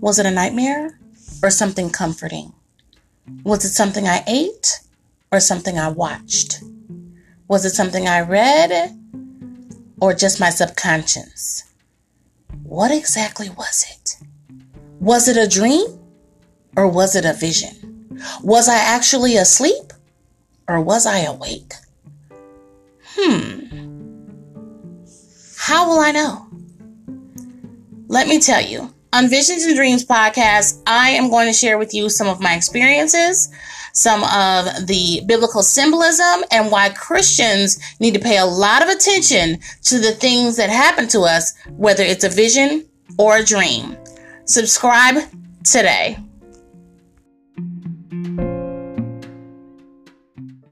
Was it a nightmare or something comforting? Was it something I ate or something I watched? Was it something I read or just my subconscious? What exactly was it? Was it a dream or was it a vision? Was I actually asleep or was I awake? Hmm. How will I know? Let me tell you. On Visions and Dreams podcast, I am going to share with you some of my experiences, some of the biblical symbolism, and why Christians need to pay a lot of attention to the things that happen to us, whether it's a vision or a dream. Subscribe today.